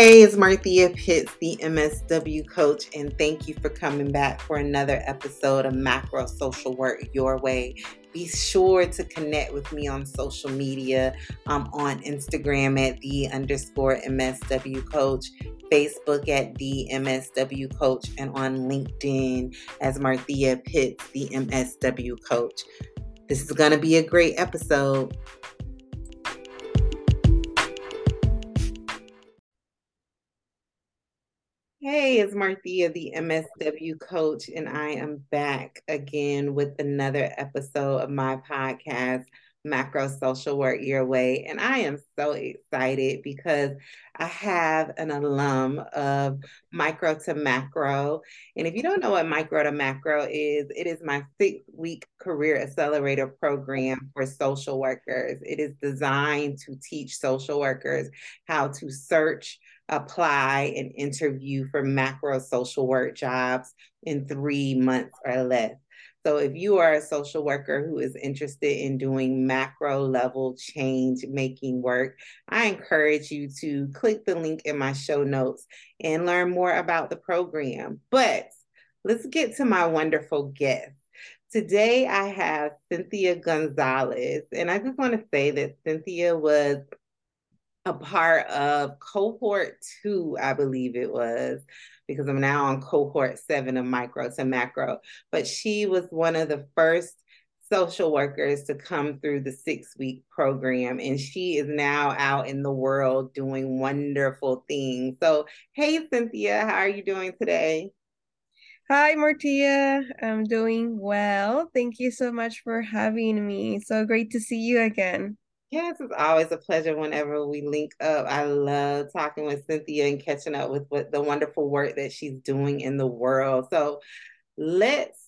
Hey, it's Marthea Pitts, the MSW coach, and thank you for coming back for another episode of Macro Social Work Your Way. Be sure to connect with me on social media. I'm on Instagram at the underscore MSW coach, Facebook at the MSW coach, and on LinkedIn as Marthea Pitts, the MSW coach. This is going to be a great episode. Hey, it's Marthea, the MSW coach, and I am back again with another episode of my podcast, Macro Social Work Your Way. And I am so excited because I have an alum of Micro to Macro. And if you don't know what Micro to Macro is, it is my six week career accelerator program for social workers. It is designed to teach social workers how to search apply and interview for macro social work jobs in three months or less. So, if you are a social worker who is interested in doing macro level change making work, I encourage you to click the link in my show notes and learn more about the program. But let's get to my wonderful guest. Today, I have Cynthia Gonzalez, and I just want to say that Cynthia was a part of cohort two, I believe it was, because I'm now on cohort seven of micro to macro. But she was one of the first social workers to come through the six week program, and she is now out in the world doing wonderful things. So, hey, Cynthia, how are you doing today? Hi, Marthea. I'm doing well. Thank you so much for having me. So great to see you again. Yes, it's always a pleasure whenever we link up. I love talking with Cynthia and catching up with what the wonderful work that she's doing in the world. So let's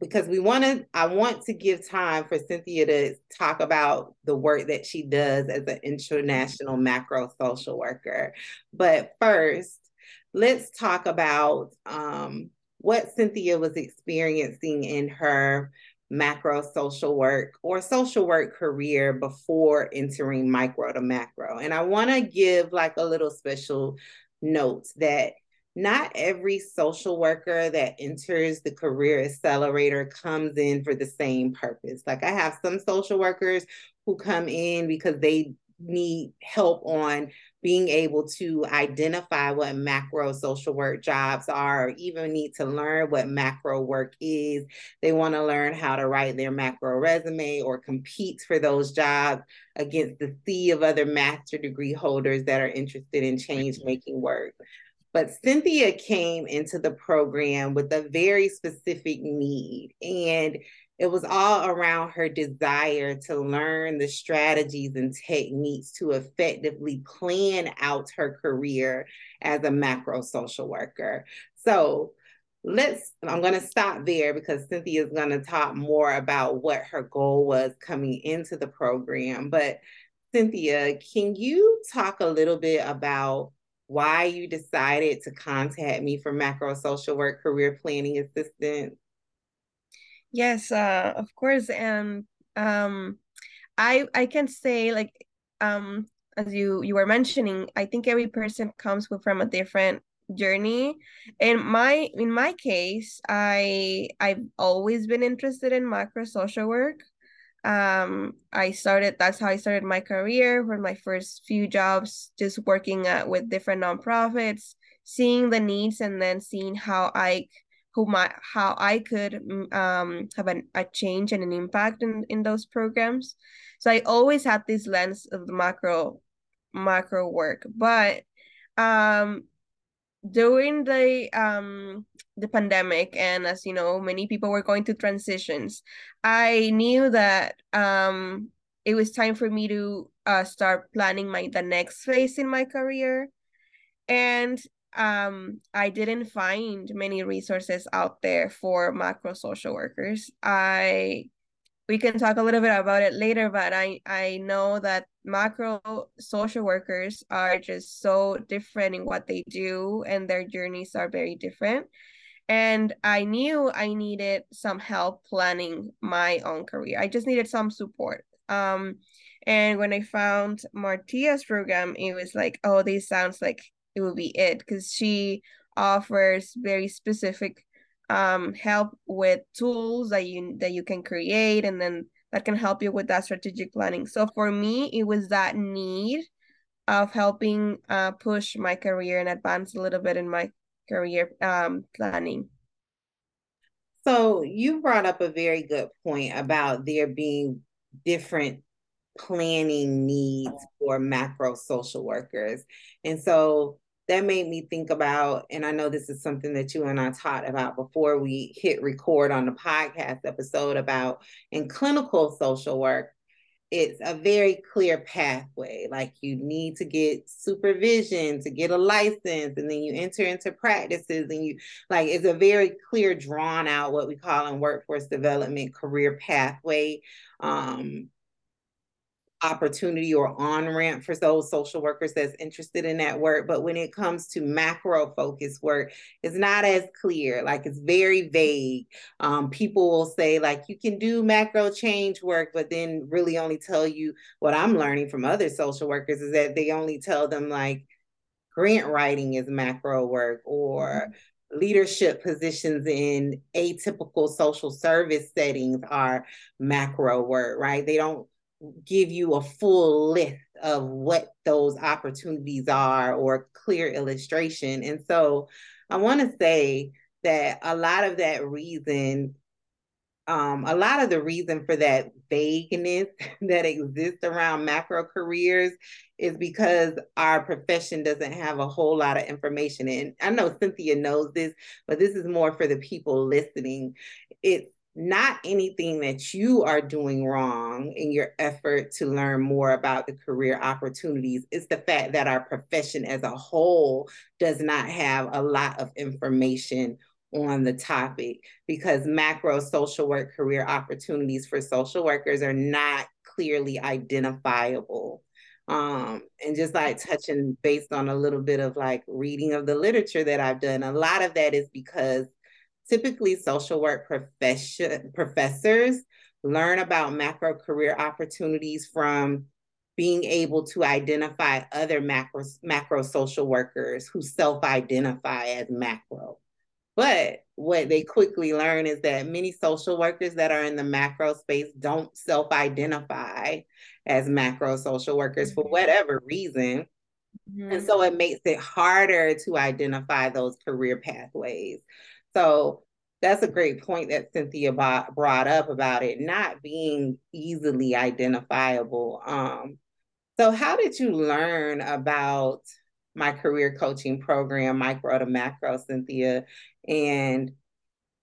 because we want to I want to give time for Cynthia to talk about the work that she does as an international macro social worker. But first, let's talk about um, what Cynthia was experiencing in her macro social work or social work career before entering micro to macro. And I want to give like a little special note that not every social worker that enters the career accelerator comes in for the same purpose. Like I have some social workers who come in because they need help on being able to identify what macro social work jobs are, or even need to learn what macro work is. They want to learn how to write their macro resume or compete for those jobs against the sea of other master degree holders that are interested in change mm-hmm. making work. But Cynthia came into the program with a very specific need. And it was all around her desire to learn the strategies and techniques to effectively plan out her career as a macro social worker. So let's, I'm going to stop there because Cynthia is going to talk more about what her goal was coming into the program. But Cynthia, can you talk a little bit about why you decided to contact me for macro social work career planning assistance? Yes, uh, of course. And um, I I can say like um, as you you were mentioning, I think every person comes with from a different journey. In my in my case, I I've always been interested in macro social work. Um, I started that's how I started my career for my first few jobs, just working at, with different nonprofits, seeing the needs and then seeing how I who might how I could mm, um, have an, a change and an impact in, in those programs. So I always had this lens of the macro macro work, but um, during the um the pandemic and as you know many people were going through transitions i knew that um it was time for me to uh, start planning my the next phase in my career and um i didn't find many resources out there for macro social workers. I we can talk a little bit about it later but i i know that macro social workers are just so different in what they do and their journeys are very different. And i knew i needed some help planning my own career. I just needed some support. Um and when i found Marthea's program it was like oh this sounds like it would be it because she offers very specific um, help with tools that you that you can create and then that can help you with that strategic planning. So for me, it was that need of helping uh, push my career and advance a little bit in my career um, planning. So you brought up a very good point about there being different planning needs for macro social workers. And so that made me think about, and I know this is something that you and I taught about before we hit record on the podcast episode about in clinical social work, it's a very clear pathway. Like you need to get supervision to get a license, and then you enter into practices, and you like it's a very clear, drawn out what we call in workforce development career pathway. Um, opportunity or on ramp for those social workers that's interested in that work. But when it comes to macro focus work, it's not as clear. Like it's very vague. Um, people will say like you can do macro change work, but then really only tell you what I'm learning from other social workers is that they only tell them like grant writing is macro work or mm-hmm. leadership positions in atypical social service settings are macro work, right? They don't give you a full list of what those opportunities are or clear illustration. And so I want to say that a lot of that reason, um, a lot of the reason for that vagueness that exists around macro careers is because our profession doesn't have a whole lot of information. And I know Cynthia knows this, but this is more for the people listening. It's not anything that you are doing wrong in your effort to learn more about the career opportunities. It's the fact that our profession as a whole does not have a lot of information on the topic because macro social work career opportunities for social workers are not clearly identifiable. Um, and just like touching based on a little bit of like reading of the literature that I've done, a lot of that is because Typically, social work profession, professors learn about macro career opportunities from being able to identify other macro, macro social workers who self identify as macro. But what they quickly learn is that many social workers that are in the macro space don't self identify as macro social workers for mm-hmm. whatever reason. Mm-hmm. And so it makes it harder to identify those career pathways. So that's a great point that Cynthia brought up about it not being easily identifiable. Um, so, how did you learn about my career coaching program, Micro to Macro, Cynthia? And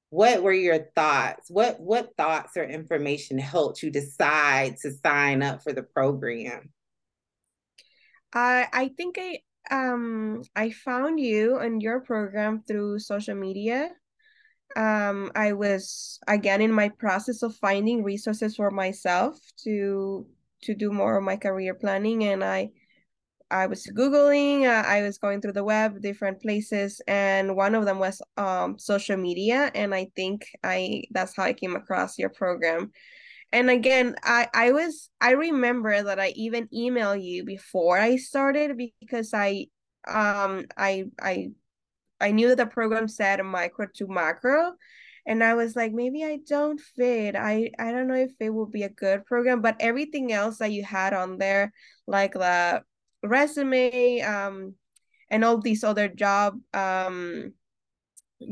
what were your thoughts? What what thoughts or information helped you decide to sign up for the program? I I think I um I found you and your program through social media um, I was again in my process of finding resources for myself to to do more of my career planning, and I I was googling, uh, I was going through the web, different places, and one of them was um, social media, and I think I that's how I came across your program. And again, I I was I remember that I even emailed you before I started because I um I I I knew that the program said micro to macro and I was like maybe I don't fit. I I don't know if it will be a good program, but everything else that you had on there like the resume um and all these other job um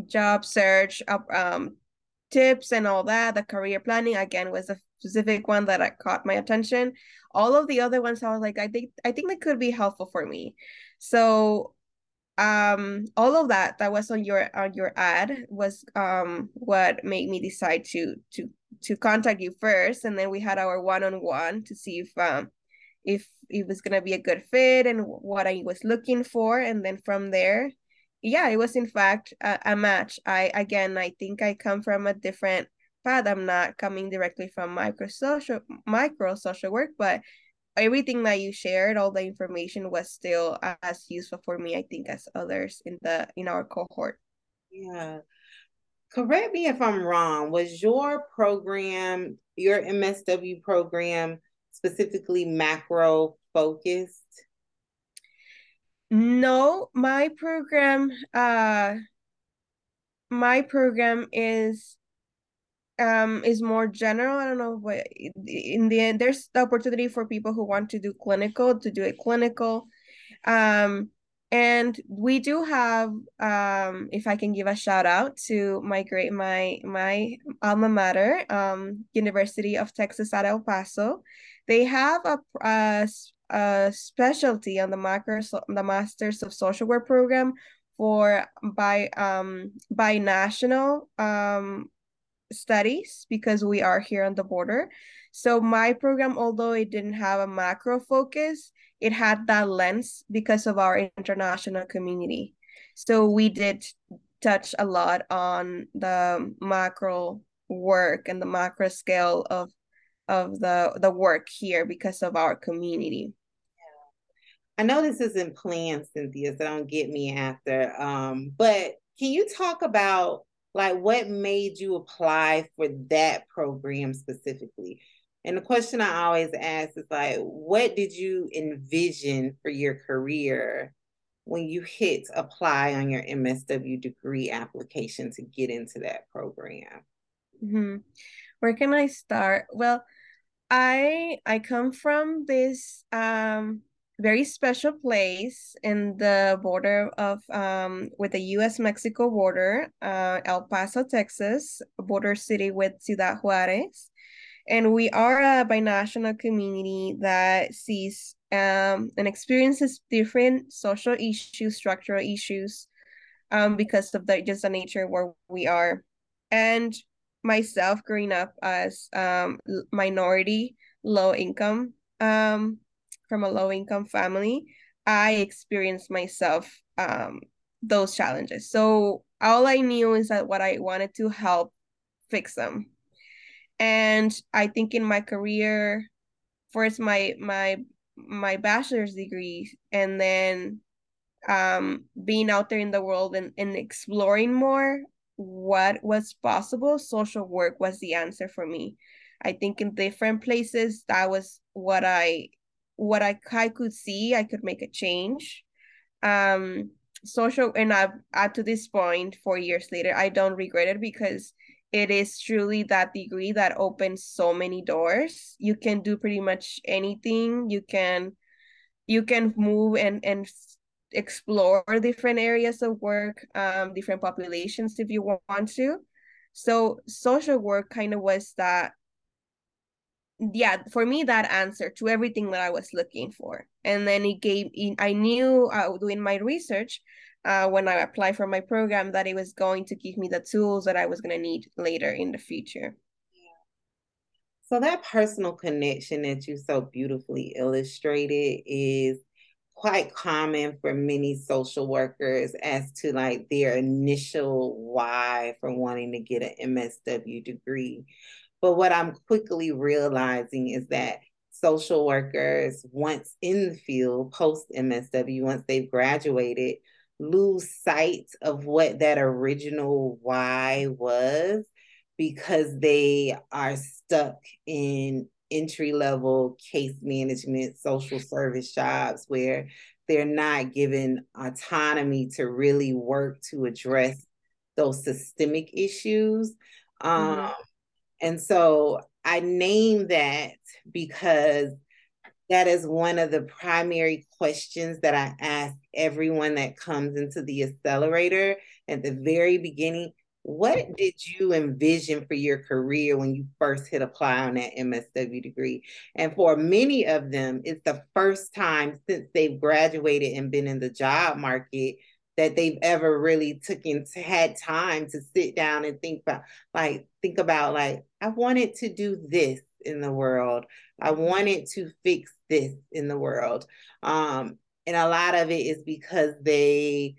job search um tips and all that, the career planning again was a specific one that I caught my attention. All of the other ones I was like I think I think that could be helpful for me. So um all of that that was on your on your ad was um what made me decide to to to contact you first and then we had our one-on-one to see if um if it was gonna be a good fit and what I was looking for and then from there yeah it was in fact a, a match I again I think I come from a different path I'm not coming directly from micro social micro social work but everything that you shared, all the information was still as useful for me, I think, as others in the in our cohort. Yeah. Correct me if I'm wrong. Was your program, your MSW program, specifically macro focused? No, my program, uh, my program is um is more general. I don't know what in the end there's the opportunity for people who want to do clinical to do a clinical. Um and we do have um if I can give a shout out to my great my my alma mater, um University of Texas at El Paso. They have a, a, a specialty on the macro the Masters of Social Work program for by um binational um studies because we are here on the border. So my program, although it didn't have a macro focus, it had that lens because of our international community. So we did touch a lot on the macro work and the macro scale of of the the work here because of our community. I know this isn't planned, Cynthia, so don't get me after. Um, but can you talk about like what made you apply for that program specifically? And the question I always ask is like, what did you envision for your career when you hit apply on your MSW degree application to get into that program? Mm-hmm. Where can I start? Well, I I come from this um very special place in the border of um, with the U.S. Mexico border, uh, El Paso, Texas, border city with Ciudad Juarez, and we are a binational community that sees um, and experiences different social issues, structural issues, um, because of the just the nature where we are, and myself growing up as um, minority, low income um, from a low income family, I experienced myself um, those challenges. So all I knew is that what I wanted to help fix them. And I think in my career, first my my my bachelor's degree and then um being out there in the world and, and exploring more what was possible, social work was the answer for me. I think in different places that was what I what I, I could see, I could make a change. Um, social, and I've at to this point, four years later, I don't regret it because it is truly that degree that opens so many doors. You can do pretty much anything. You can, you can move and and explore different areas of work, um, different populations if you want to. So social work kind of was that yeah for me that answer to everything that i was looking for and then it gave i knew uh, doing my research uh, when i applied for my program that it was going to give me the tools that i was going to need later in the future so that personal connection that you so beautifully illustrated is quite common for many social workers as to like their initial why for wanting to get an MSW degree. But what I'm quickly realizing is that social workers, once in the field, post MSW, once they've graduated, lose sight of what that original why was because they are stuck in entry level case management, social service jobs where they're not given autonomy to really work to address those systemic issues. Mm-hmm. And so I name that because that is one of the primary questions that I ask everyone that comes into the accelerator at the very beginning. What did you envision for your career when you first hit apply on that MSW degree? And for many of them, it's the first time since they've graduated and been in the job market that they've ever really taken had time to sit down and think about like think about like I wanted to do this in the world. I wanted to fix this in the world. Um, and a lot of it is because they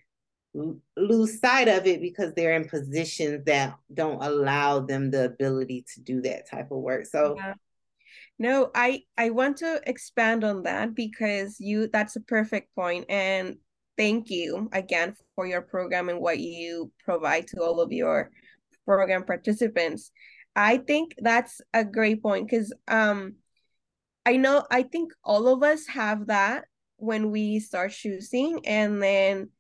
lose sight of it because they're in positions that don't allow them the ability to do that type of work. So yeah. No, I I want to expand on that because you that's a perfect point and thank you again for your program and what you provide to all of your program participants. I think that's a great point because um I know I think all of us have that when we start choosing and then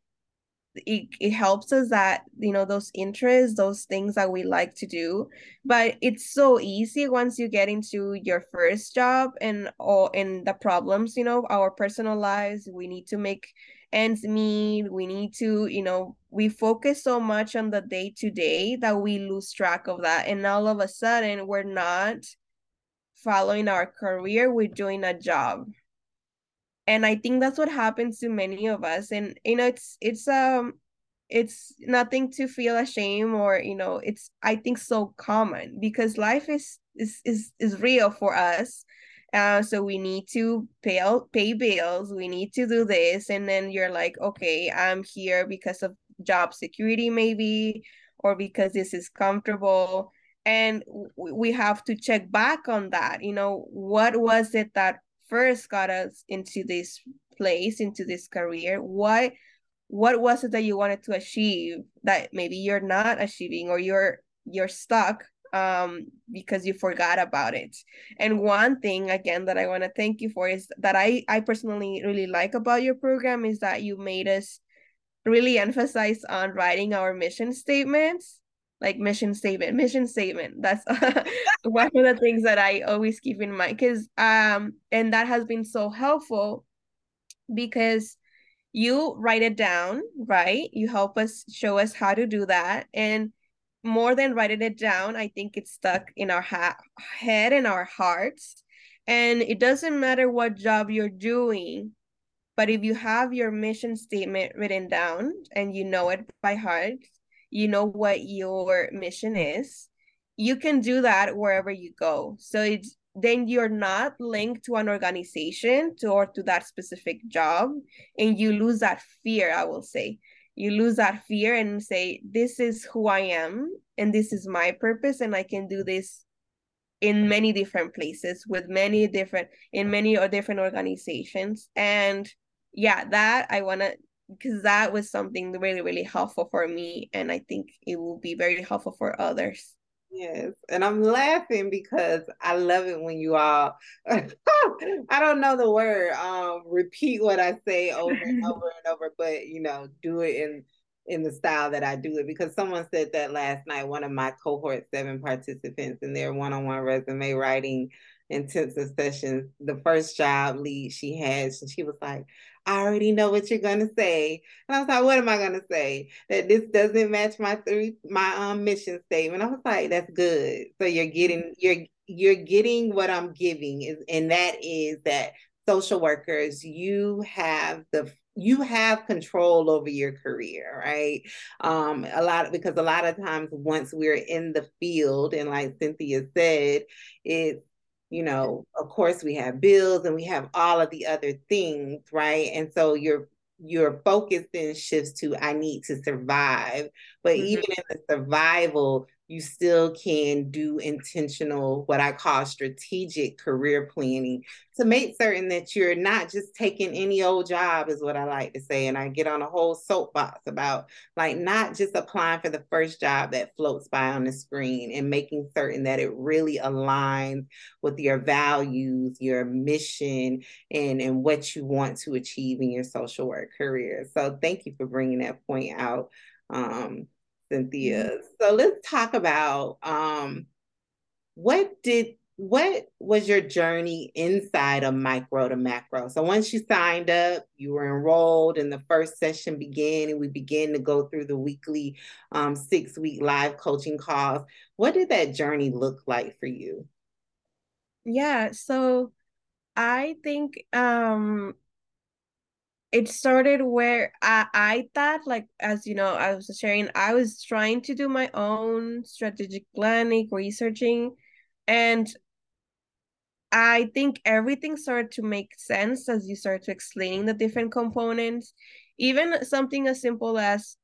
it, it helps us that you know those interests those things that we like to do but it's so easy once you get into your first job and all and the problems you know our personal lives we need to make ends meet we need to you know we focus so much on the day to day that we lose track of that. And all of a sudden we're not following our career we're doing a job. And i think that's what happens to many of us. And you know it's it's um it's nothing to feel ashamed or you know it's i think so common because life is is is, is real for us uh, so we need to pay pay bills we need to do this and then you're like okay i'm here because of job security maybe or because this is comfortable. And we have to check back on that you know what was it that first got us into this place into this career? What what was it that you wanted to achieve that maybe you're not achieving or you're you're stuck um because you forgot about it. And one thing again that i want to thank you for is that i i personally really like about your program is that you made us really emphasize on writing our mission statements. Like mission statement mission statement. That's one of the things that i always keep in mind because um and that has been so helpful because you write it down right? You help us show us how to do that. And more than writing it down i think it's stuck in our ha- head and our hearts. And it doesn't matter what job you're doing but if you have your mission statement written down and you know it by heart you know what your mission is you can do that wherever you go. So it's then you're not linked to an organization to or to that specific job and you lose that fear i will say you lose that fear and say this is who i am and this is my purpose and i can do this in many different places with many different in many or different organizations. And yeah that i want to because that was something really really helpful for me and i think it will be very helpful for others yes and i'm laughing because i love it when you all i don't know the word um repeat what i say over and over and over but you know do it in in the style that I do it because someone said that last night, one of my cohort seven participants in their one-on-one resume writing intensive sessions, the first job lead she had, she was like, I already know what you're gonna say. And I was like, what am I gonna say? That this doesn't match my three my um mission statement. I was like, that's good. So you're getting you're you're getting what I'm giving is and that is that social workers, you have the you have control over your career, right? Um, a lot because a lot of times once we're in the field, and like Cynthia said, it's you know, of course we have bills and we have all of the other things, right? And so your your focus then shifts to I need to survive. But mm-hmm. even in the survival, you still can do intentional, what I call strategic career planning to make certain that you're not just taking any old job, is what I like to say. And I get on a whole soapbox about like not just applying for the first job that floats by on the screen and making certain that it really aligns with your values, your mission, and, and what you want to achieve in your social work career. So thank you for bringing that point out. Um, Cynthia. Mm-hmm. So let's talk about um, what did what was your journey inside of micro to macro? So once you signed up, you were enrolled, and the first session began, and we began to go through the weekly um, six week live coaching calls. What did that journey look like for you? Yeah, so I think um it started where I, I thought like as you know i was sharing i was trying to do my own strategic planning researching and i think everything started to make sense as you start to explaining the different components. Even something as simple as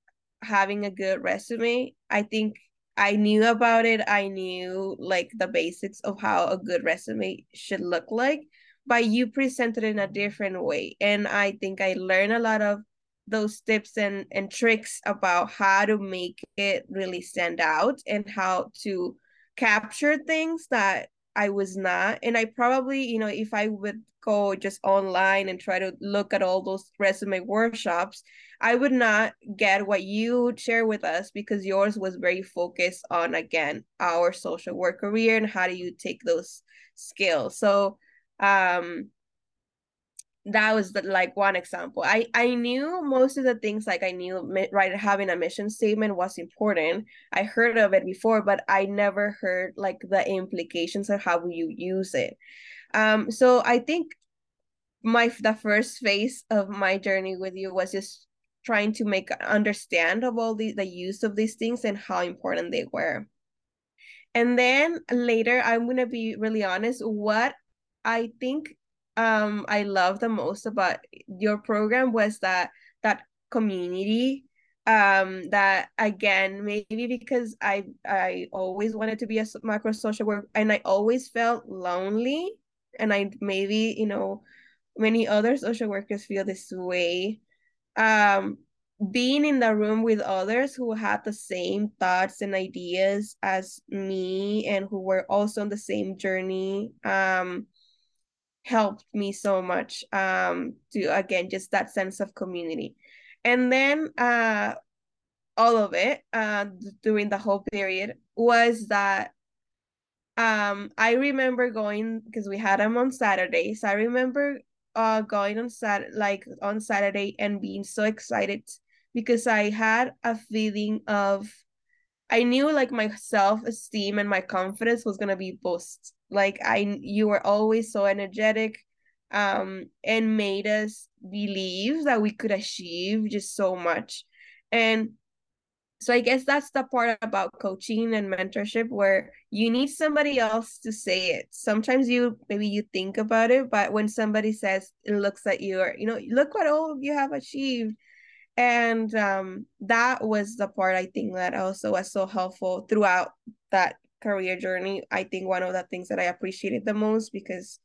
having a good resume i think i knew about it. I knew like the basics of how a good resume should look like but you presented in a different way. And I think I learned a lot of those tips and, and tricks about how to make it really stand out and how to capture things that I was not. And I probably, you know, if I would go just online and try to look at all those resume workshops, I would not get what you share with us because yours was very focused on, again, our social work career and how do you take those skills. So, um, that was the, like one example. I i knew most of the things like i knew right having a mission statement was important. I heard of it before but i never heard like the implications of how you use it. Um so i think my the first phase of my journey with you was just trying to make understand of all the the use of these things and how important they were. And then later i'm going to be really honest what i think um I love the most about your program was that that community um that again maybe because I I always wanted to be a macro social work and I always felt lonely and I maybe you know many other social workers feel this way. Um being in the room with others who had the same thoughts and ideas as me and who were also on the same journey um helped me so much um to again just that sense of community and then uh all of it uh during the whole period was that um i remember going because we had them on saturdays i remember uh going on sat like on saturday and being so excited because i had a feeling of I knew like my self esteem and my confidence was gonna be boosted. Like I, you were always so energetic, um, and made us believe that we could achieve just so much, and so I guess that's the part about coaching and mentorship where you need somebody else to say it. Sometimes you maybe you think about it, but when somebody says it looks at you or you know, look what all you have achieved and um, that was the part i think that also was so helpful throughout that career journey i think one of the things that i appreciated the most because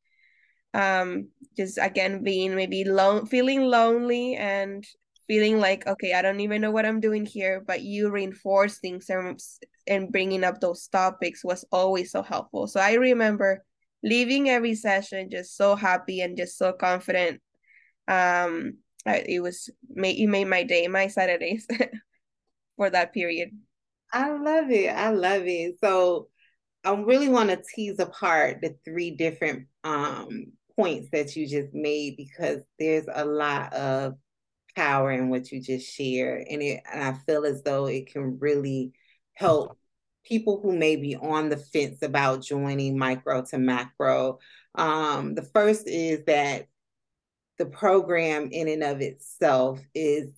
um just again being maybe lone feeling lonely and feeling like okay i don't even know what i'm doing here but you reinforcing and, and bringing up those topics was always so helpful so i remember leaving every session just so happy and just so confident um I, it was made it made my day, my Saturdays for that period. I love it. I love it. So I really want to tease apart the three different um, points that you just made because there's a lot of power in what you just shared, and it and I feel as though it can really help people who may be on the fence about joining micro to macro. Um, the first is that the program in and of itself is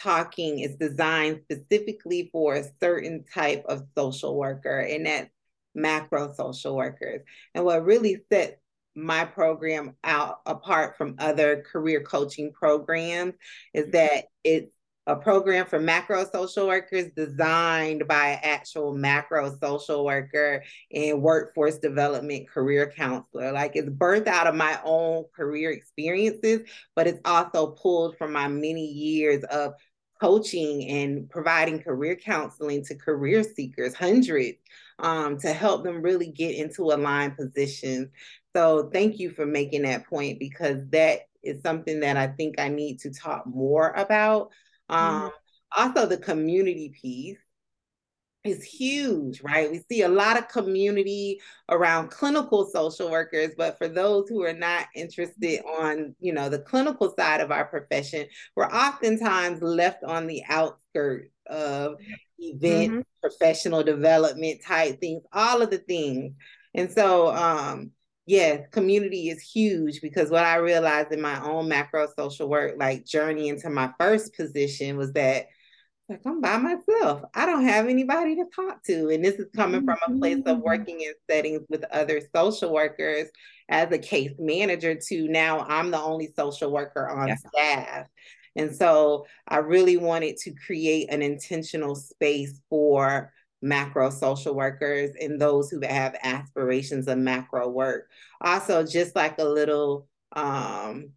talking is designed specifically for a certain type of social worker and that's macro social workers. And what really sets my program out apart from other career coaching programs is mm-hmm. that it's a program for macro social workers designed by an actual macro social worker and workforce development career counselor. Like it's birthed out of my own career experiences, but it's also pulled from my many years of coaching and providing career counseling to career seekers, hundreds, um, to help them really get into aligned positions. So thank you for making that point because that is something that I think I need to talk more about um, mm-hmm. Also, the community piece is huge, right? We see a lot of community around clinical social workers, but for those who are not interested on, you know, the clinical side of our profession, we're oftentimes left on the outskirts of event, mm-hmm. professional development type things, all of the things. And so um yeah, community is huge because what I realized in my own macro social work, like journey into my first position, was that like I'm by myself. I don't have anybody to talk to. And this is coming from a place of mm-hmm. working in settings with other social workers as a case manager to now I'm the only social worker on yeah. staff. And so I really wanted to create an intentional space for macro social workers and those who have aspirations of macro work. Also, just like a little um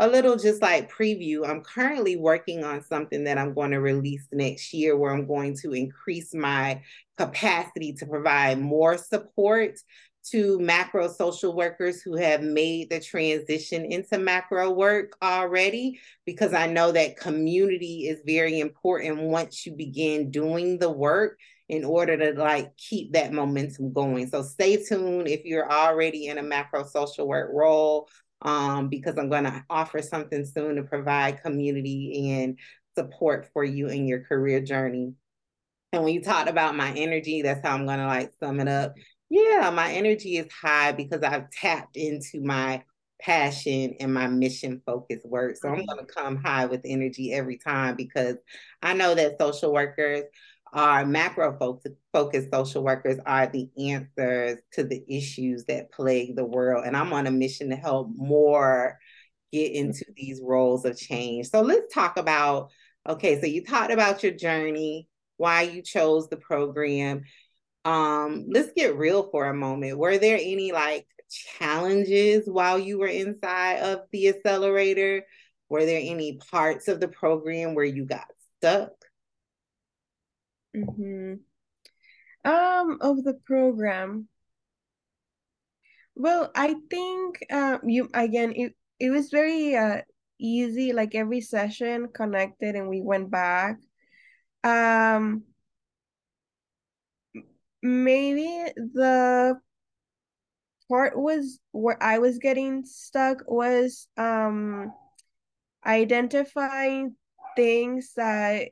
a little just like preview. I'm currently working on something that I'm going to release next year where I'm going to increase my capacity to provide more support to macro social workers who have made the transition into macro work already because I know that community is very important once you begin doing the work in order to like keep that momentum going. So stay tuned if you're already in a macro social work role um, because I'm going to offer something soon to provide community and support for you in your career journey. And when you talked about my energy, that's how I'm going to like sum it up. Yeah, my energy is high because I've tapped into my passion and my mission focused work. So I'm going to come high with energy every time because I know that social workers are macro focused social workers are the answers to the issues that plague the world. And I'm on a mission to help more get mm. into these roles of change. So let's talk about okay, so you talked about your journey, why you chose the program. Um, let's get real for a moment. Were there any like challenges while you were inside of the accelerator? Were there any parts of the program where you got stuck? Mm-hmm. Um, of the program. Well, I think uh, you again it it was very uh easy. Like every session connected, and we went back. Um, maybe the part was where I was getting stuck was um identifying things that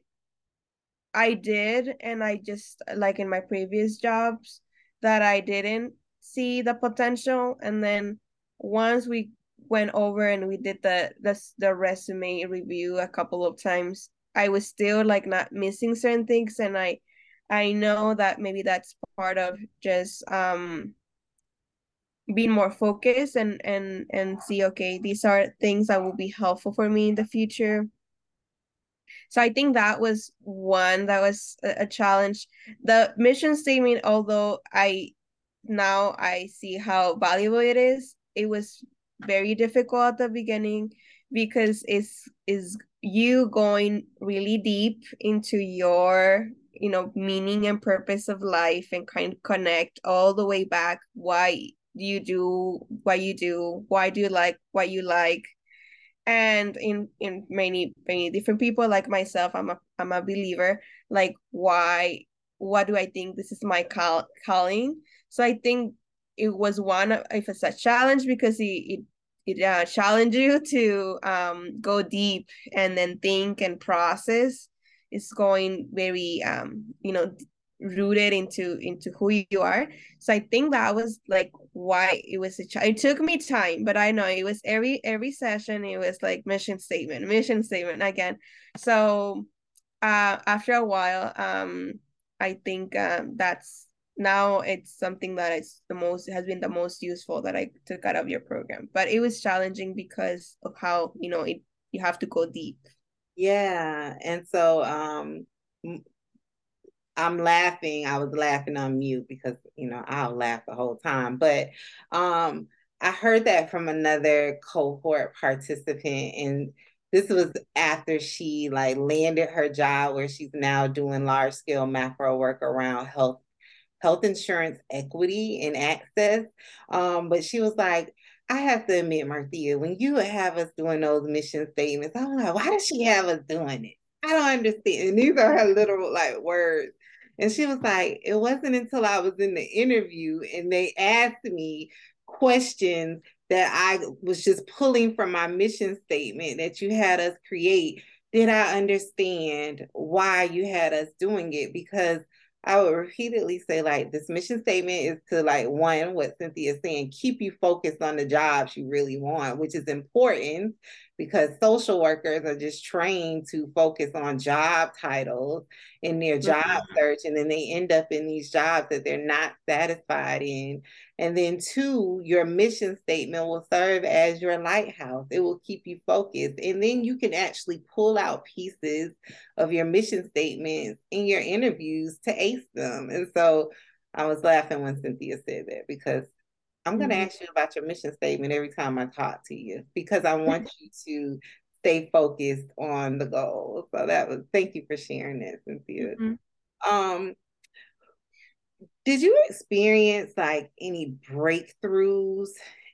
I did, and I just like in my previous jobs that I didn't see the potential. And then once we went over and we did the the, the resume review a couple of times, I was still like not missing certain things, and I I know that maybe that's part of just um being more focused and and and see okay these are things that will be helpful for me in the future so I think that was one that was a, challenge. The mission statement, although I now I see how valuable it is, it was very difficult at the beginning because it's is you going really deep into your you know meaning and purpose of life and kind of connect all the way back why do you do what you do why do you like what you like. And in in many many different people like myself i'm a i'm a believer like why what do i think this is my call, calling? So i think it was one if it's a challenge because it it, it uh, challenged you to um go deep and then think and process it's going very um you know rooted into into who you are. So i think that was like why it was a ch- it took me time but i know it was every every session it was like mission statement mission statement again. So uh after a while um i think um that's now it's something that is the most has been the most useful that i took out of your program. But it was challenging because of how you know it you have to go deep yeah and so um I'm laughing. I was laughing on mute because you know I'll laugh the whole time. But um, I heard that from another cohort participant, and this was after she like landed her job where she's now doing large scale macro work around health health insurance equity and access. Um, but she was like, I have to admit, Marthea, when you have us doing those mission statements, I'm like, why does she have us doing it? I don't understand. And these are her literal like words. And she was like, it wasn't until I was in the interview and they asked me questions that I was just pulling from my mission statement that you had us create. Did I understand why you had us doing it? Because I would repeatedly say, like, this mission statement is to, like, one, what Cynthia is saying, keep you focused on the jobs you really want, which is important because social workers are just trained to focus on job titles in their job mm-hmm. search and then they end up in these jobs that they're not satisfied in and then two your mission statement will serve as your lighthouse it will keep you focused and then you can actually pull out pieces of your mission statements in your interviews to ace them and so i was laughing when cynthia said that because I'm going to mm-hmm. ask you about your mission statement every time I talk to you because I want you to stay focused on the goal. So that was thank you for sharing that, Cynthia. Mm-hmm. Um, did you experience like any breakthroughs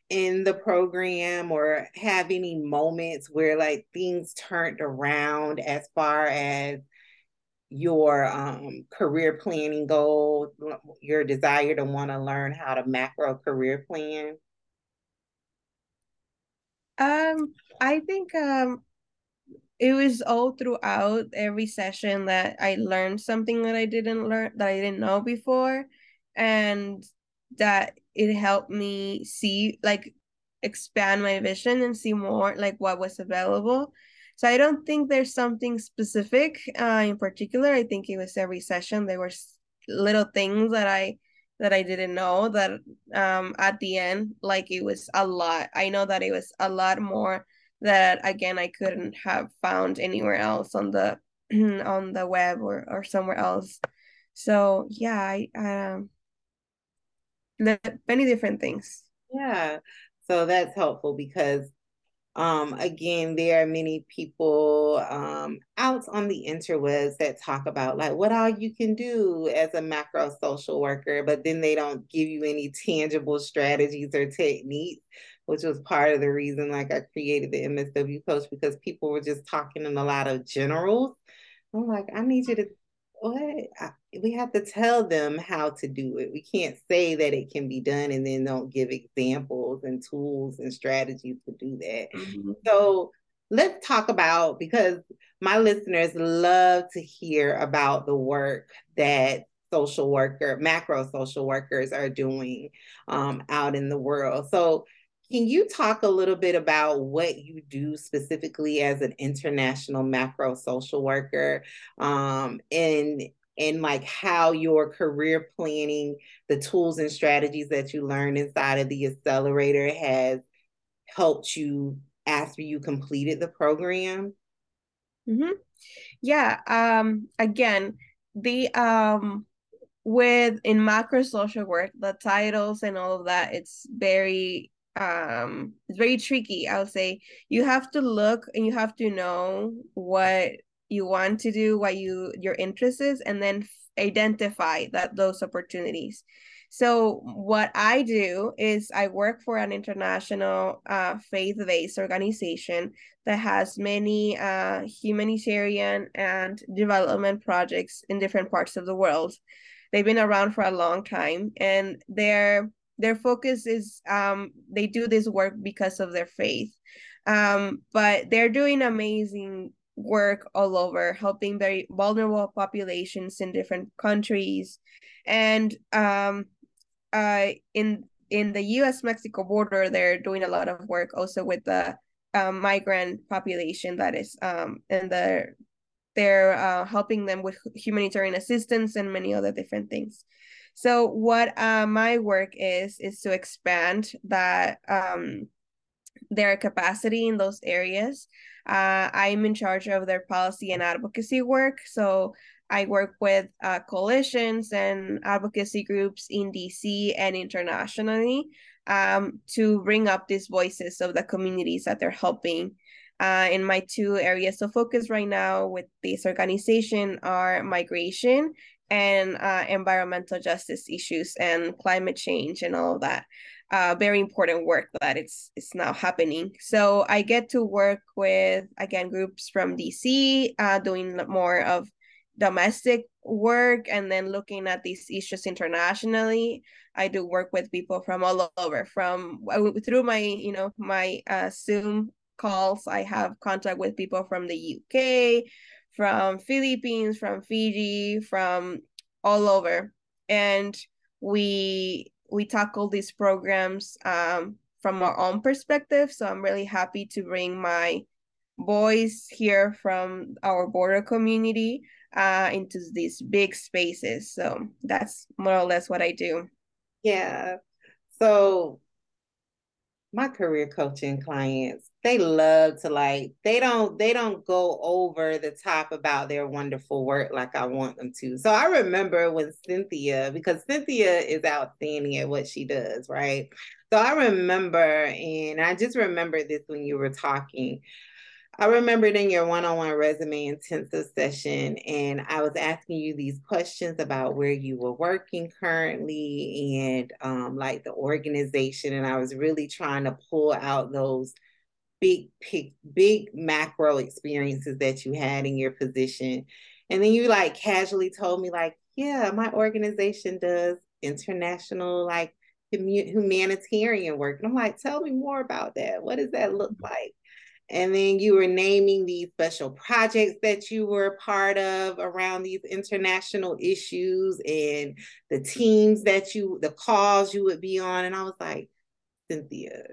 in the program or have any moments where like things turned around as far as your um, career planning goal, your desire to want to learn how to macro career plan? Um, I think um it was all throughout every session that I learned something that I didn't learn that I didn't know before and that it helped me see like expand my vision and see more like what was available. So I don't think there's something specific uh, in particular. I think it was every session there were little things that I that I didn't know that um at the end like it was a lot. I know that it was a lot more that again I couldn't have found anywhere else on the on the web or or somewhere else. So yeah, I um many different things. Yeah. So that's helpful because um again there are many people um out on the interwebs that talk about like what all you can do as a macro social worker but then they don't give you any tangible strategies or techniques which was part of the reason like I created the MSW coach because people were just talking in a lot of generals. I'm like, I need you to what I, we have to tell them how to do it. We can't say that it can be done and then don't give examples and tools and strategies to do that. Mm-hmm. So let's talk about because my listeners love to hear about the work that social worker, macro social workers are doing um, out in the world. So can you talk a little bit about what you do specifically as an international macro social worker um, and and like how your career planning, the tools and strategies that you learned inside of the accelerator has helped you after you completed the program? Mm-hmm. Yeah. Um, again, the um, with in macro social work, the titles and all of that, it's very um it's very tricky i'll say. You have to look and you have to know what you want to do what you your interest is and then identify that those opportunities. So what i do is i work for an international uh, faith-based organization that has many uh, humanitarian and development projects in different parts of the world. They've been around for a long time and they're their focus is um, they do this work because of their faith. Um, but they're doing amazing work all over helping very vulnerable populations in different countries. And um, uh, in in the US Mexico border they're doing a lot of work also with the um, migrant population that is um, and the they're uh, helping them with humanitarian assistance and many other different things so what uh, my work is is to expand that um, their capacity in those areas. Uh, I'm in charge of their policy and advocacy work. So I work with uh, coalitions and advocacy groups in DC and internationally um, to bring up these voices of the communities that they're helping. Uh, in my two areas of focus right now with this organization are migration and uh, environmental justice issues and climate change and all of that. Uh, very important work that it's it's now happening. So I get to work with again groups from DC, uh, doing more of domestic work and then looking at these issues internationally. I do work with people from all over. From through my you know my uh, Zoom calls, I have contact with people from the UK, from Philippines, from Fiji, from all over. And we we tackle these programs um, from our own perspective. So I'm really happy to bring my boys here from our border community uh, into these big spaces. So that's more or less what I do. Yeah. So my career coaching clients they love to like they don't they don't go over the top about their wonderful work like i want them to. So i remember when cynthia because cynthia is outstanding at what she does right? So i remember and i just remember this when you were talking I remembered in your one on one resume intensive session, and I was asking you these questions about where you were working currently and um, like the organization. And I was really trying to pull out those big, big, big macro experiences that you had in your position. And then you like casually told me, like, yeah, my organization does international, like, humanitarian work. And I'm like, tell me more about that. What does that look like? And then you were naming these special projects that you were part of around these international issues and the teams that you, the calls you would be on. And I was like, Cynthia,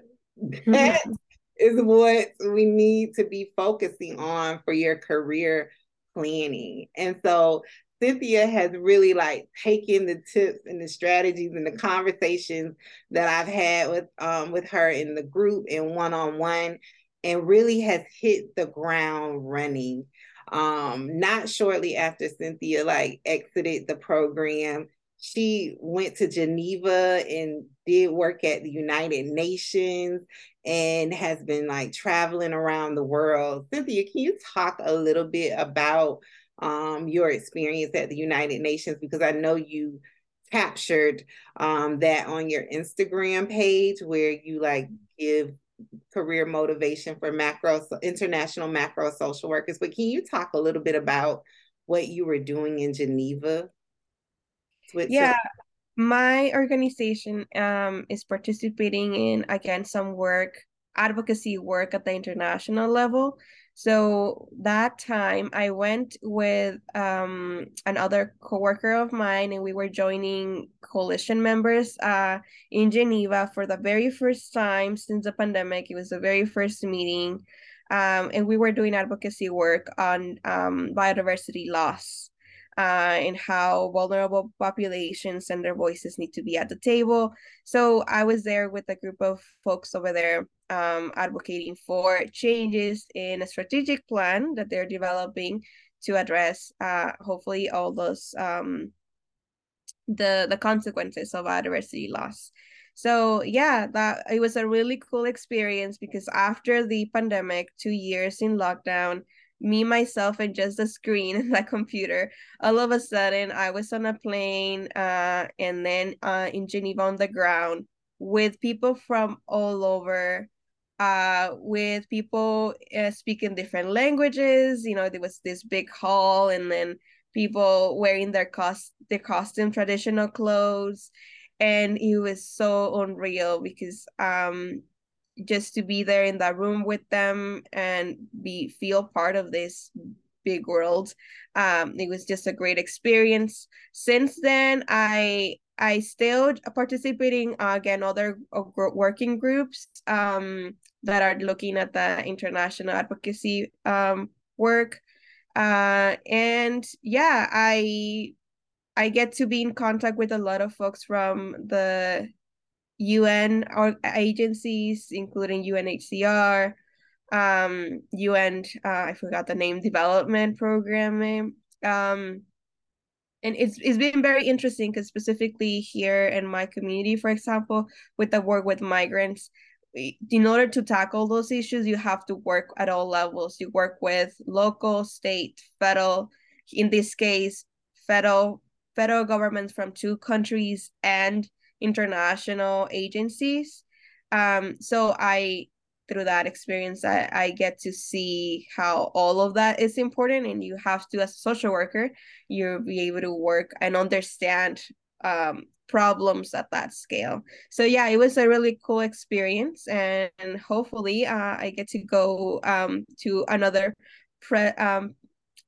that is what we need to be focusing on for your career planning. And so Cynthia has really like taken the tips and the strategies and the conversations that I've had with um with her in the group and one on one and really has hit the ground running. Um, not shortly after Cynthia like exited the program, she went to Geneva and did work at the United Nations and has been like traveling around the world. Cynthia, can you talk a little bit about um, your experience at the United Nations? Because I know you captured um, that on your Instagram page where you like give career motivation for macro international macro social workers. But can you talk a little bit about what you were doing in Geneva? Yeah, my organization um, is participating in again some work advocacy work at the international level so that time I went with um, another coworker of mine, and we were joining coalition members uh, in Geneva for the very first time since the pandemic. It was the very first meeting, um, and we were doing advocacy work on um, biodiversity loss uh, and how vulnerable populations and their voices need to be at the table. So I was there with a group of folks over there um, advocating for changes in a strategic plan that they're developing to address uh, hopefully all those um, the the consequences of biodiversity loss. So yeah, that it was a really cool experience because after the pandemic, two years in lockdown, me myself and just the screen and the computer. All of a sudden i was on a plane uh, and then uh, in geneva on the ground with people from all over uh, with people uh, speaking different languages. You know there was this big hall and then people wearing their cost their costume traditional clothes. And it was so unreal because um just to be there in that room with them and be feel part of this big world. Um it was just a great experience. Since then i i still participating uh, again other uh, working groups um that are looking at the international advocacy um work. Uh and yeah i i get to be in contact with a lot of folks from the UN agencies, including UNHCR, um, UN, uh, I forgot the name, development program. Um, and it's it's been very interesting because specifically here in my community, for example, with the work with migrants, in order to tackle those issues, you have to work at all levels. You work with local, state, federal, in this case, federal federal governments from two countries and international agencies. Um, so I through that experience I, I get to see how all of that is important and you have to as a social worker you'll be able to work and understand um, problems at that scale so yeah it was a really cool experience and, hopefully uh, i get to go um, to another pre- um,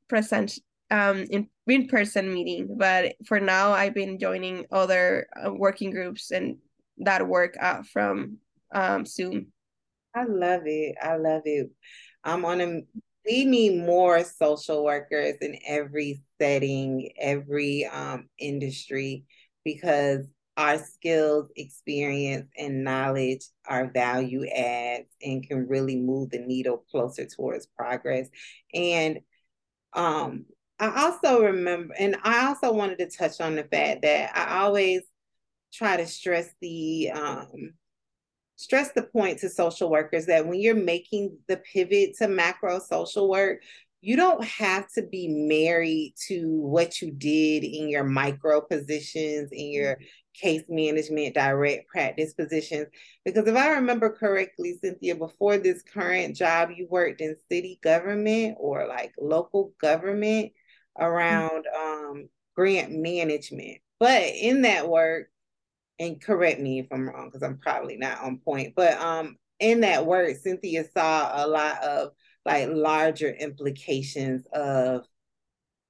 present um, in in person meeting. But for now, I've been joining other uh, working groups and that work uh, from um, Zoom. I love it. I love it. I'm on a. We need more social workers in every setting, every um, industry, because our skills, experience, and knowledge are value adds and can really move the needle closer towards progress. And um, I also remember, and I also wanted to touch on the fact that I always try to stress the um, stress the point to social workers that when you're making the pivot to macro social work, you don't have to be married to what you did in your micro positions, in your case management, direct practice positions. Because if I remember correctly, Cynthia, before this current job, you worked in city government or like local government around um, grant management. But in that work, and correct me if I'm wrong because I'm probably not on point, but um, in that work, Cynthia saw a lot of like larger implications of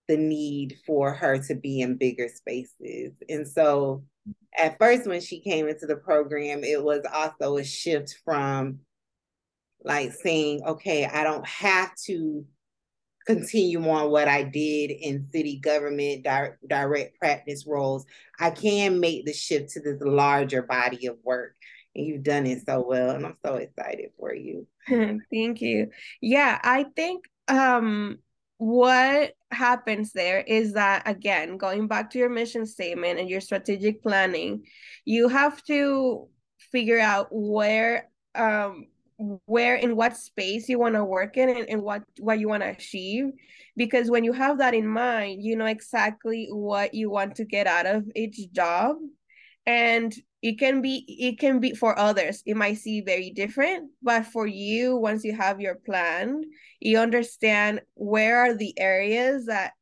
the need for her to be in bigger spaces. And so at first when she came into the program, it was also a shift from like saying, okay, I don't have to continue on what I did in city government di- direct practice roles. I can make the shift to this larger body of work. And you've done it so well. And I'm so excited for you. Thank you. Yeah, I think um what happens there is that again going back to your mission statement and your strategic planning you have to figure out where um where in what space you want to work in and, and what what you want to achieve. Because when you have that in mind you know exactly what you want to get out of each job. And it can be it can be for others. It might seem very different but for you once you have your plan you understand where are the areas that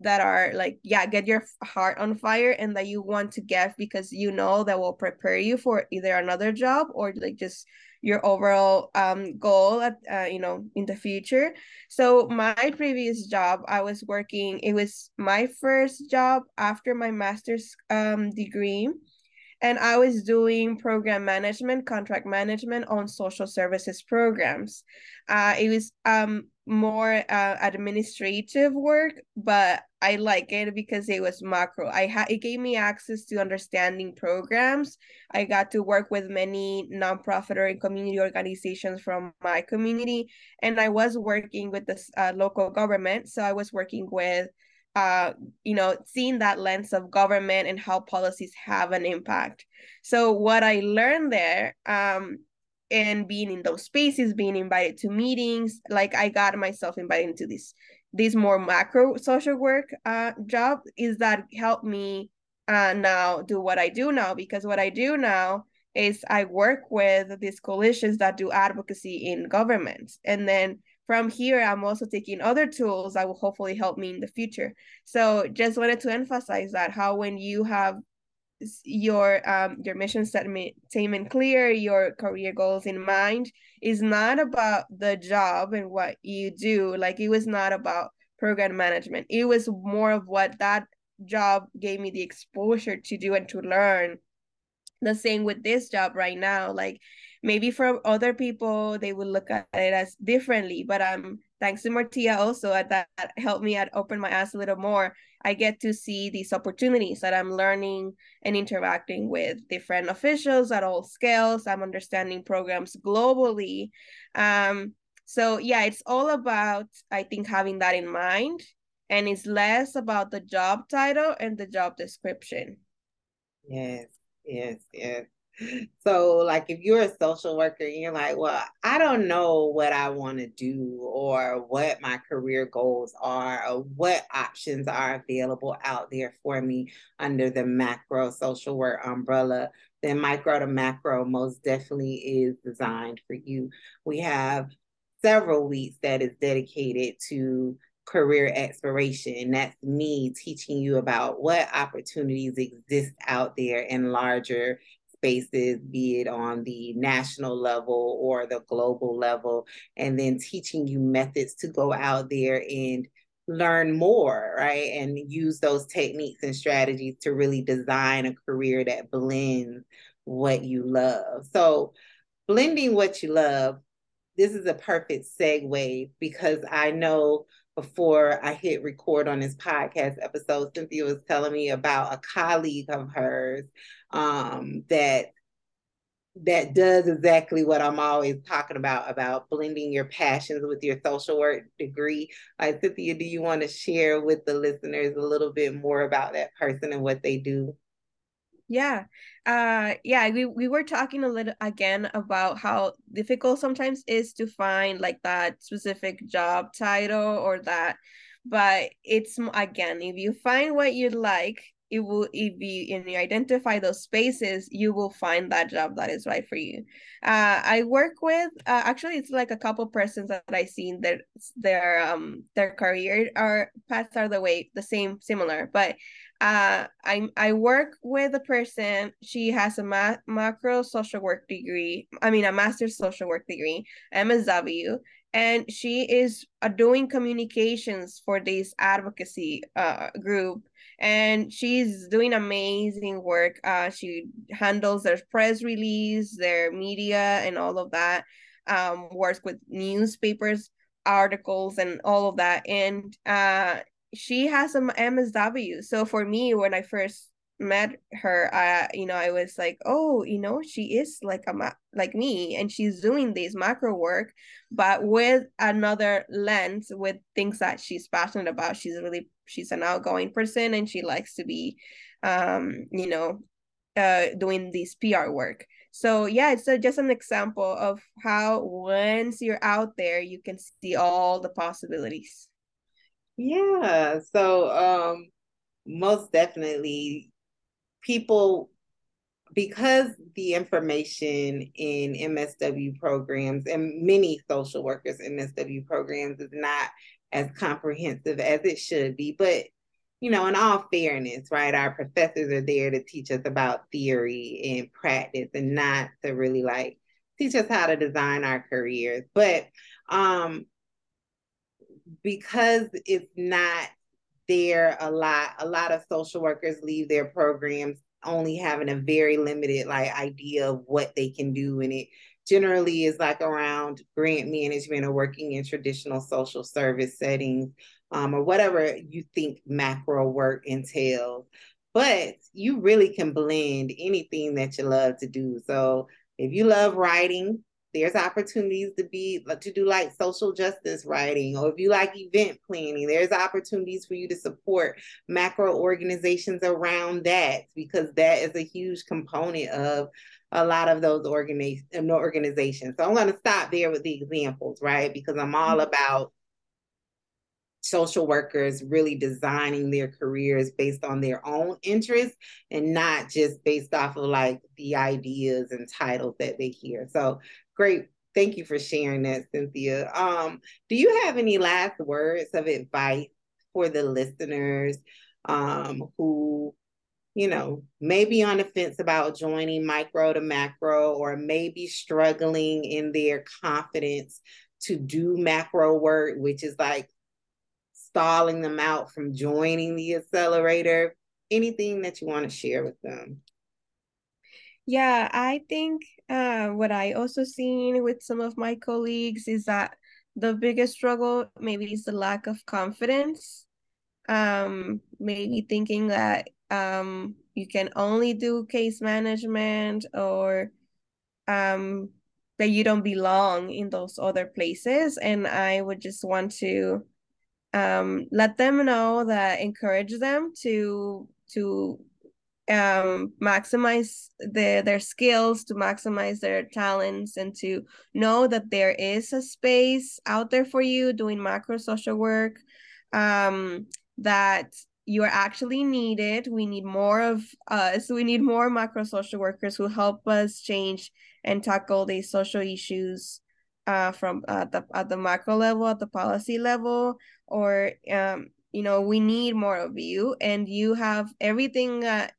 that are like yeah get your heart on fire and that you want to get because you know that will prepare you for either another job or like just your overall um goal at uh, you know in the future. So my previous job i was working it was my first job after my master's um degree and I was doing program management, contract management on social services programs. Uh, it was um, more uh, administrative work, but I like it because it was macro. I had it gave me access to understanding programs. I got to work with many nonprofit or community organizations from my community, and I was working with the uh, local government. So I was working with uh, you know, seeing that lens of government and how policies have an impact. So what I learned there, um, and being in those spaces, being invited to meetings, like I got myself invited into this this more macro social work uh, job, is that helped me uh, now do what I do now because what I do now is I work with these coalitions that do advocacy in governments, and then from here, I'm also taking other tools that will hopefully help me in the future. So just wanted to emphasize that how when you have your um your mission statement clear, your career goals in mind, is not about the job and what you do. Like it was not about program management. It was more of what that job gave me the exposure to do and to learn. The same with this job right now. Like maybe for other people they would look at it as differently but um thanks to Marthea also at that, that helped me at open my eyes a little more i get to see these opportunities that i'm learning and interacting with different officials at all scales i'm understanding programs globally um so yeah it's all about i think having that in mind and it's less about the job title and the job description. Yes yes yes so like if you're a social worker and you're like well i don't know what i want to do or what my career goals are or what options are available out there for me under the macro social work umbrella then micro to macro most definitely is designed for you we have several weeks that is dedicated to career exploration. That's me teaching you about what opportunities exist out there in larger spaces, be it on the national level or the global level, and then teaching you methods to go out there and learn more, right? And use those techniques and strategies to really design a career that blends what you love. So, blending what you love, this is a perfect segue because I know before I hit record on this podcast episode, Cynthia was telling me about a colleague of hers um, that that does exactly what I'm always talking about about blending your passions with your social work degree. Like Cynthia, do you want to share with the listeners a little bit more about that person and what they do? Yeah. Uh yeah, we, we were talking a little again about how difficult sometimes is to find like that specific job title or that but it's again if you find what you like it will if you and you identify those spaces you will find that job that is right for you. Uh, i work with uh, actually it's like a couple persons that i seen that their um their career are paths are the way the same similar but uh i i work with a person she has a ma- macro social work degree i mean a master's social work degree msw and she is uh, doing communications for this advocacy uh, group and she's doing amazing work. Uh, she handles their press release their media and all of that um, works with newspapers articles and all of that and uh, she has some msw so for me when i first met her i you know i was like oh you know she is like a ma- like me and she's doing this macro work but with another lens with things that she's passionate about. She's really she's an outgoing person and she likes to be um you know uh doing this pr work. So yeah it's a, just an example of how once you're out there you can see all the possibilities yeah so um most definitely people because the information in MSW programs and many social workers MSW programs is not as comprehensive as it should be. But, you know, in all fairness, right, our professors are there to teach us about theory and practice and not to really like teach us how to design our careers. But um because it's not there a lot a lot of social workers leave their programs only having a very limited like idea of what they can do and it generally is like around grant management or working in traditional social service settings um, or whatever you think macro work entails. But you really can blend anything that you love to do. So if you love writing there's opportunities to be to do like social justice writing or if you like event planning there's opportunities for you to support macro organizations around that because that is a huge component of a lot of those organi- organizations so i'm going to stop there with the examples right because i'm all mm-hmm. about social workers really designing their careers based on their own interests and not just based off of like the ideas and titles that they hear. So great. Thank you for sharing that, Cynthia. Um, do you have any last words of advice for the listeners um, who, you know, may be on the fence about joining micro to macro or maybe struggling in their confidence to do macro work, which is like stalling them out from joining the accelerator? Anything that you want to share with them? Yeah, I think uh, what I also seen with some of my colleagues is that the biggest struggle maybe is the lack of confidence. Um, maybe thinking that um, you can only do case management or um, that you don't belong in those other places. And I would just want to um, let them know that encourage them to to um, maximize the, their skills, to maximize their talents, and to know that there is a space out there for you doing macro social work, um, that you are actually needed. We need more of us. We need more macro social workers who help us change and tackle these social issues uh, from at the at the macro level, at the policy level, or um, you know, we need more of you, and you have everything that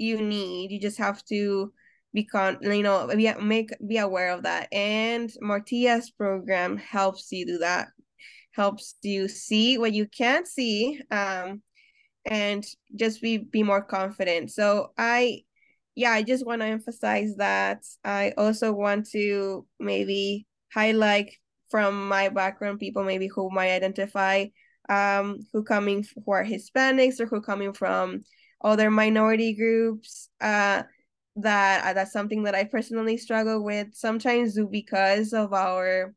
you need. You just have to be you know be make be aware of that. And Marthea's program helps you do that helps you see what you can't see um and just be be more confident. So i yeah i just want to emphasize that. I also want to maybe highlight from my background people maybe who might identify um who coming who are hispanics or who coming from other minority groups uh, that uh, that's something that I personally struggle with sometimes because of our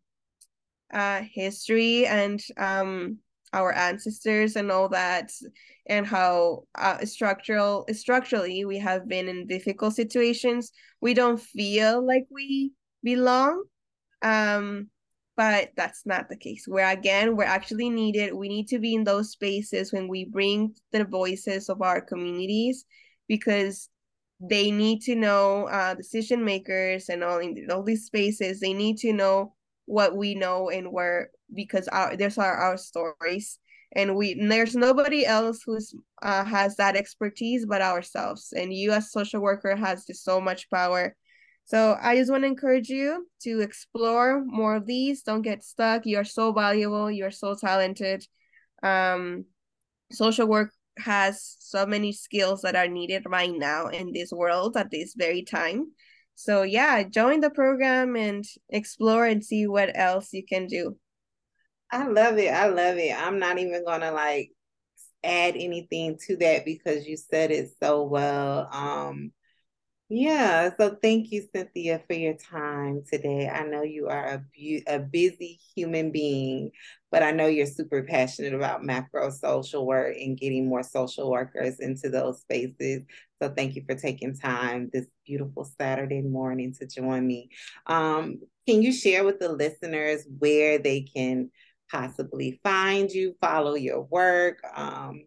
uh, history and um, our ancestors and all that and how uh, structural structurally we have been in difficult situations. We don't feel like we belong. Um but that's not the case. Where again we're actually needed. We need to be in those spaces when we bring the voices of our communities because they need to know uh, decision makers and all in all these spaces. They need to know what we know and where because our there's our, our stories. And we there's nobody else who's uh, has that expertise but ourselves. And you as social worker has just so much power so i just want to encourage you to explore more of these don't get stuck you're so valuable you're so talented um social work has so many skills that are needed right now in this world at this very time so yeah join the program and explore and see what else you can do I love it. I love it. I'm not even gonna like add anything to that because you said it so well. Um yeah, so thank you, Cynthia, for your time today. I know you are a, bu- a busy human being, but I know you're super passionate about macro social work and getting more social workers into those spaces. So thank you for taking time this beautiful Saturday morning to join me. Um, can you share with the listeners where they can possibly find you, follow your work? Um,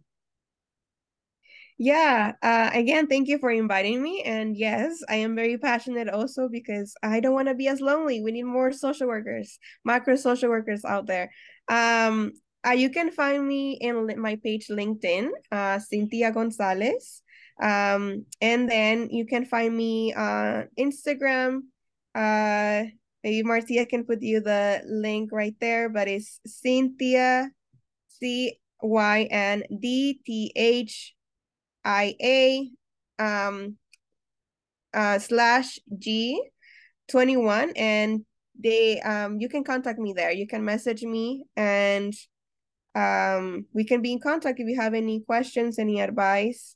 yeah, uh, again, thank you for inviting me. And yes, I am very passionate also because I don't want to be as lonely. We need more social workers, macro social workers out there. Um, uh, you can find me in my page LinkedIn, uh, Cynthia Gonzalez. Um, and then you can find me on Instagram, uh, Maybe Marthea can put you the link right there, but it's Cynthia, C Y N D T H I A um, uh, slash G 21. And they um, you can contact me there. You can message me and um, we can be in contact if you have any questions, any advice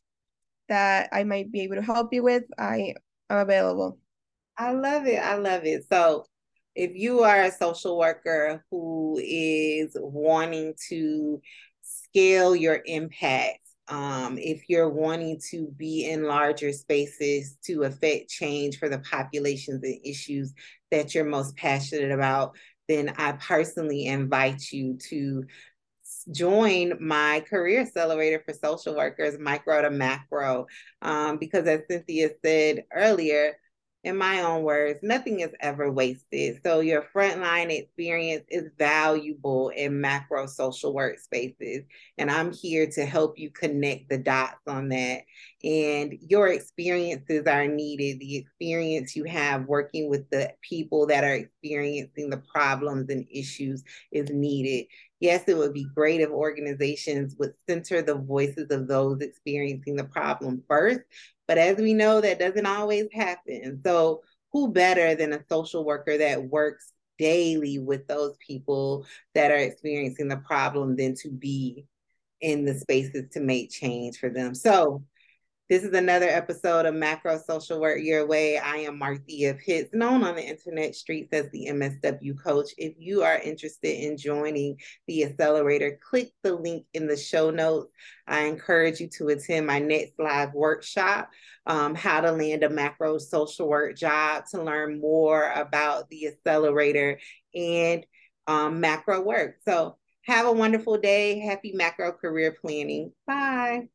that I might be able to help you with. I am available. I love it. I love it. So if you are a social worker who is wanting to scale your impact, um, if you're wanting to be in larger spaces to affect change for the populations and issues that you're most passionate about, then I personally invite you to join my career accelerator for social workers, micro to macro. Um, because as Cynthia said earlier, in my own words, nothing is ever wasted. So your frontline experience is valuable in macro social workspaces. And I'm here to help you connect the dots on that. And your experiences are needed. The experience you have working with the people that are experiencing the problems and issues is needed. Yes, it would be great if organizations would center the voices of those experiencing the problem first, but as we know, that doesn't always happen. So, who better than a social worker that works daily with those people that are experiencing the problem than to be in the spaces to make change for them? So, this is another episode of Macro Social Work Your Way. I am Marthea Pitts, known on the internet streets as the MSW Coach. If you are interested in joining the accelerator, click the link in the show notes. I encourage you to attend my next live workshop, um, How to Land a Macro Social Work Job, to learn more about the accelerator and um, macro work. So, have a wonderful day. Happy macro career planning. Bye.